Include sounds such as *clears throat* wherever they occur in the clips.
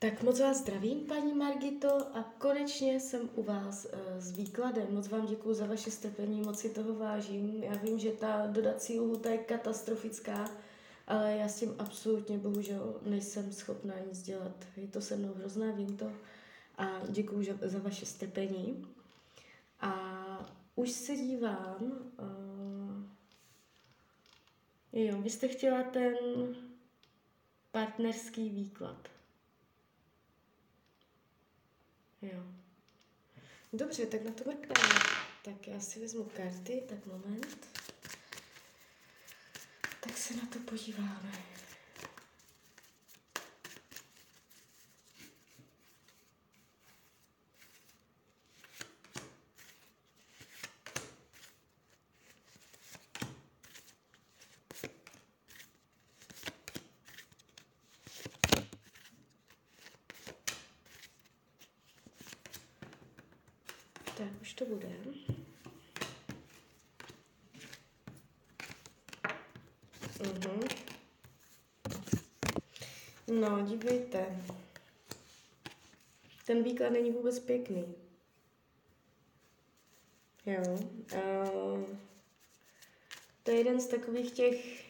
Tak moc vás zdravím, paní Margito, a konečně jsem u vás uh, s výkladem. Moc vám děkuji za vaše strpení, moc si toho vážím. Já vím, že ta dodací lhuta je katastrofická, ale já s tím absolutně bohužel nejsem schopná nic dělat. Je to se mnou hrozné, vím to. A děkuji za vaše strpení. A už se dívám. Uh, jo, vy jste chtěla ten partnerský výklad. Jo. Dobře, tak na to mrkneme. Tak já si vezmu karty, tak moment. Tak se na to podíváme. Tak, už to bude. Mhm. No, dívejte. Ten výklad není vůbec pěkný. Jo. Uh, to je jeden z takových těch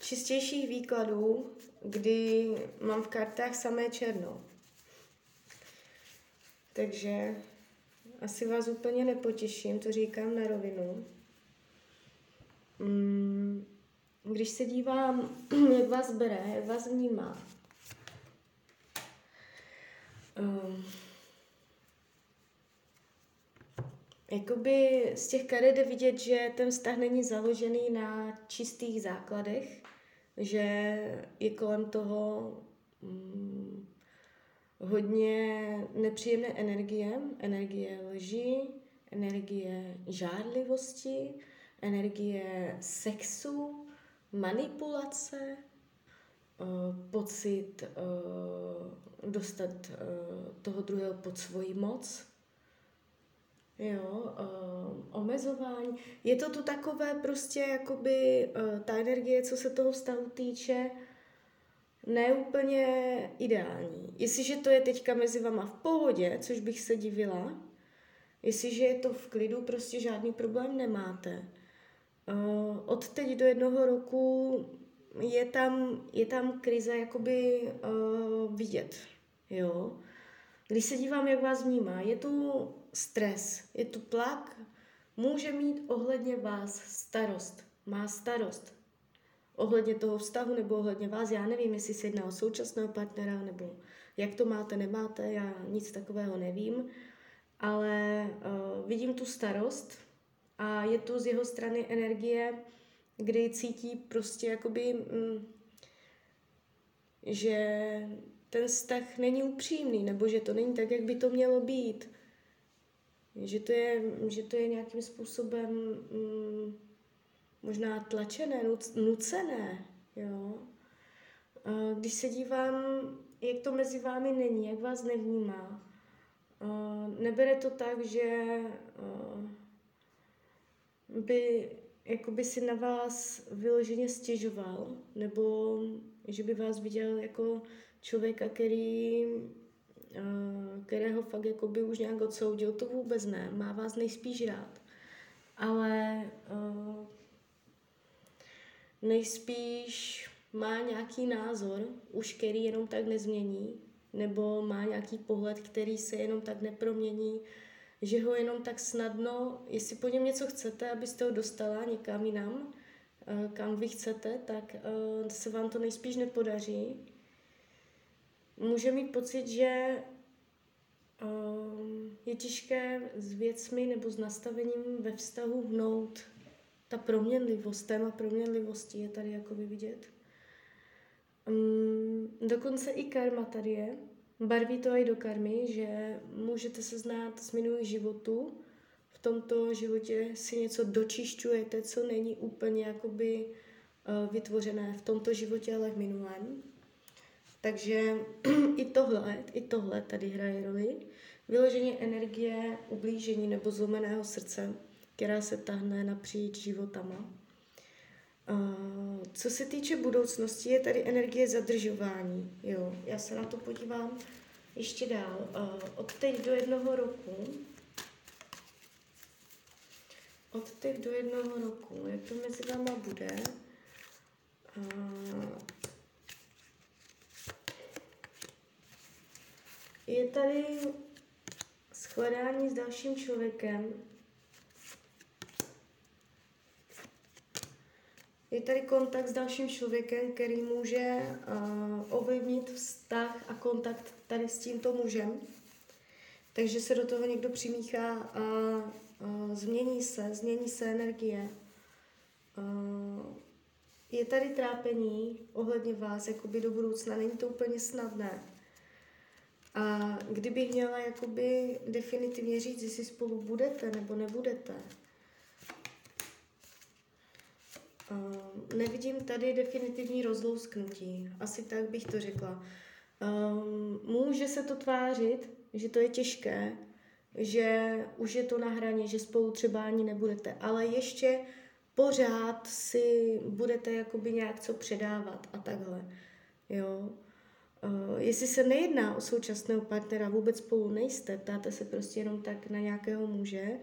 čistějších výkladů, kdy mám v kartách samé černo. Takže asi vás úplně nepotěším, to říkám na rovinu. Mm, když se dívám, *clears throat* jak vás bere, jak vás vnímá, um, jakoby z těch karet jde vidět, že ten vztah není založený na čistých základech, že je kolem toho um, hodně nepříjemné energie, energie lži, energie žádlivosti, energie sexu, manipulace, uh, pocit uh, dostat uh, toho druhého pod svoji moc, jo, omezování. Je to tu takové prostě jakoby ta energie, co se toho vztahu týče, neúplně ideální. Jestliže to je teďka mezi vama v pohodě, což bych se divila, jestliže je to v klidu, prostě žádný problém nemáte. Uh, od teď do jednoho roku je tam, je tam krize jakoby uh, vidět, jo. Když se dívám, jak vás vnímá, je tu stres, je tu tlak, může mít ohledně vás starost, má starost, ohledně toho vztahu nebo ohledně vás. Já nevím, jestli se jedná o současného partnera nebo jak to máte, nemáte, já nic takového nevím, ale uh, vidím tu starost a je tu z jeho strany energie, kdy cítí prostě jakoby, mm, že ten vztah není upřímný, nebo že to není tak, jak by to mělo být. Že to je, že to je nějakým způsobem mm, možná tlačené, nucené, jo. Když se dívám, jak to mezi vámi není, jak vás nevnímá, nebere to tak, že by jakoby si na vás vyloženě stěžoval, nebo že by vás viděl jako člověka, který, kterého fakt jakoby už nějak odsoudil, to vůbec ne, má vás nejspíš rád. Ale nejspíš má nějaký názor, už který jenom tak nezmění, nebo má nějaký pohled, který se jenom tak nepromění, že ho jenom tak snadno, jestli po něm něco chcete, abyste ho dostala někam jinam, eh, kam vy chcete, tak eh, se vám to nejspíš nepodaří. Může mít pocit, že eh, je těžké s věcmi nebo s nastavením ve vztahu hnout ta proměnlivost, téma proměnlivosti je tady jako vidět. Um, dokonce i karma tady je. Barví to i do karmy, že můžete se znát z minulých životů. V tomto životě si něco dočišťujete, co není úplně jakoby uh, vytvořené v tomto životě, ale v minulém. Takže *clears throat* i tohle, i tohle tady hraje roli. Vyložení energie, ublížení nebo zlomeného srdce která se tahne napříč životama. Co se týče budoucnosti, je tady energie zadržování. Jo, já se na to podívám ještě dál. Od teď do jednoho roku. Od teď do jednoho roku. Jak to mezi váma bude? Je tady shledání s dalším člověkem, Je tady kontakt s dalším člověkem, který může uh, ovlivnit vztah a kontakt tady s tímto mužem. Takže se do toho někdo přimíchá a uh, změní se, změní se energie. Uh, je tady trápení ohledně vás, jakoby do budoucna. Není to úplně snadné. A kdybych měla jakoby definitivně říct, jestli spolu budete nebo nebudete, Uh, nevidím tady definitivní rozlousknutí. Asi tak bych to řekla. Um, může se to tvářit, že to je těžké, že už je to na hraně, že spolu třeba ani nebudete, ale ještě pořád si budete jakoby nějak co předávat a takhle. Jo. Uh, jestli se nejedná o současného partnera, vůbec spolu nejste, ptáte se prostě jenom tak na nějakého muže,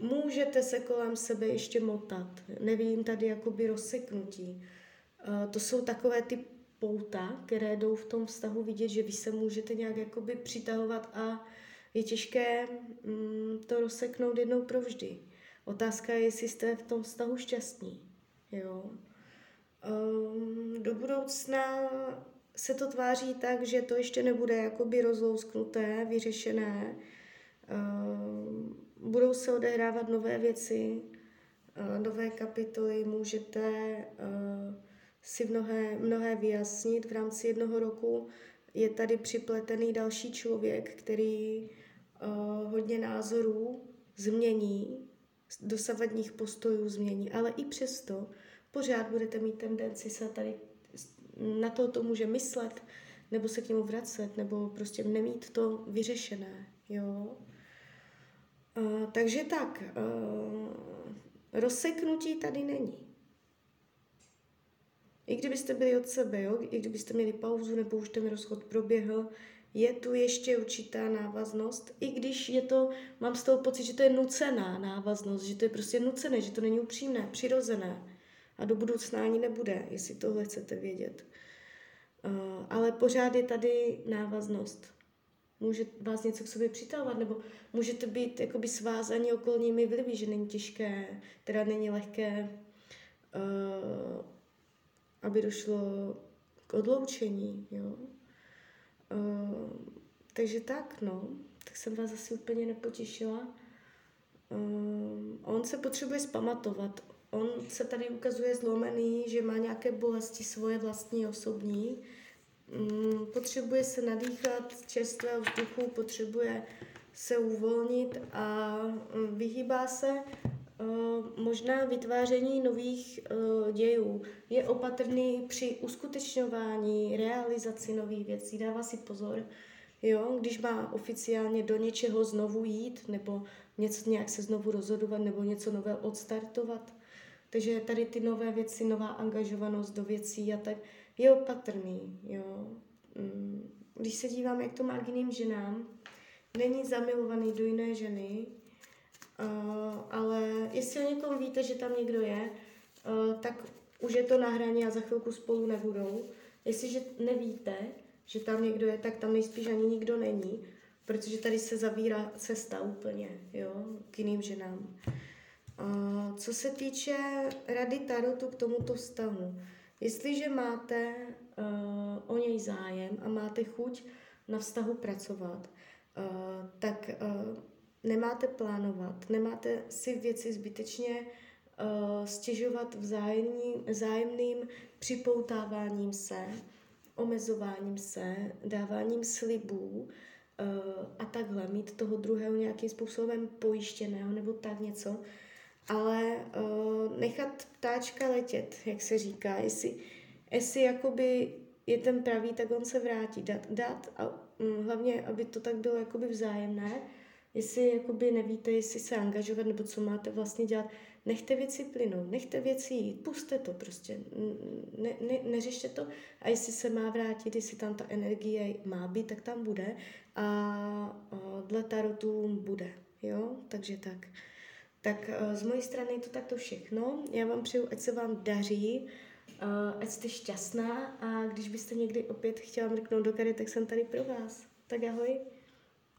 můžete se kolem sebe ještě motat. Nevidím tady jakoby rozseknutí. Uh, to jsou takové ty pouta, které jdou v tom vztahu vidět, že vy se můžete nějak jakoby přitahovat a je těžké mm, to rozseknout jednou provždy. Otázka je, jestli jste v tom vztahu šťastní. Jo. Um, do budoucna se to tváří tak, že to ještě nebude jakoby rozlousknuté, vyřešené. Budou se odehrávat nové věci, uh, nové kapitoly, můžete uh, si mnohé, mnohé vyjasnit v rámci jednoho roku. Je tady připletený další člověk, který uh, hodně názorů změní, dosavadních postojů změní, ale i přesto pořád budete mít tendenci se tady na to to může myslet, nebo se k němu vracet, nebo prostě nemít to vyřešené, jo. Takže tak, uh, rozseknutí tady není. I kdybyste byli od sebe, jo? i kdybyste měli pauzu nebo už ten rozchod proběhl, je tu ještě určitá návaznost, i když je to, mám z toho pocit, že to je nucená návaznost, že to je prostě nucené, že to není upřímné, přirozené a do budoucna ani nebude, jestli tohle chcete vědět. Uh, ale pořád je tady návaznost. Může vás něco k sobě přitahovat, nebo můžete být jakoby svázaní okolními vlivy, že není těžké, teda není lehké, uh, aby došlo k odloučení, jo. Uh, takže tak, no. Tak jsem vás asi úplně nepotěšila. Uh, on se potřebuje zpamatovat. On se tady ukazuje zlomený, že má nějaké bolesti svoje vlastní, osobní. Um, potřebuje se nadýchat čerstvého vzduchu, potřebuje se uvolnit a um, vyhýbá se Uh, možná vytváření nových uh, dějů. Je opatrný při uskutečňování, realizaci nových věcí, dává si pozor. Jo, když má oficiálně do něčeho znovu jít, nebo něco nějak se znovu rozhodovat, nebo něco nového odstartovat. Takže tady ty nové věci, nová angažovanost do věcí a tak, je opatrný. Jo. Mm, když se dívám, jak to má k jiným ženám, není zamilovaný do jiné ženy, Uh, ale jestli o někom víte, že tam někdo je, uh, tak už je to na hraně a za chvilku spolu nebudou. Jestliže nevíte, že tam někdo je, tak tam nejspíš ani nikdo není, protože tady se zavírá cesta úplně, jo, k jiným ženám. Co se týče rady Tarotu k tomuto vztahu, jestliže máte uh, o něj zájem a máte chuť na vztahu pracovat, uh, tak uh, nemáte plánovat, nemáte si věci zbytečně stěžovat vzájemný, vzájemným připoutáváním se, omezováním se, dáváním slibů a takhle, mít toho druhého nějakým způsobem pojištěného nebo tak něco, ale uh, nechat ptáčka letět, jak se říká, jestli, jestli jakoby je ten pravý, tak on se vrátí, dát, dát a um, hlavně, aby to tak bylo jakoby vzájemné, Jestli jakoby nevíte, jestli se angažovat nebo co máte vlastně dělat, nechte věci plynout, nechte věci jít, puste to prostě, ne, ne, neřešte to. A jestli se má vrátit, jestli tam ta energie má být, tak tam bude. A, a dle tarotu bude, jo, takže tak. Tak e, z mojej strany je to takto všechno. Já vám přeju, ať se vám daří, e, ať jste šťastná a když byste někdy opět chtěla mrknout do kary, tak jsem tady pro vás. Tak ahoj.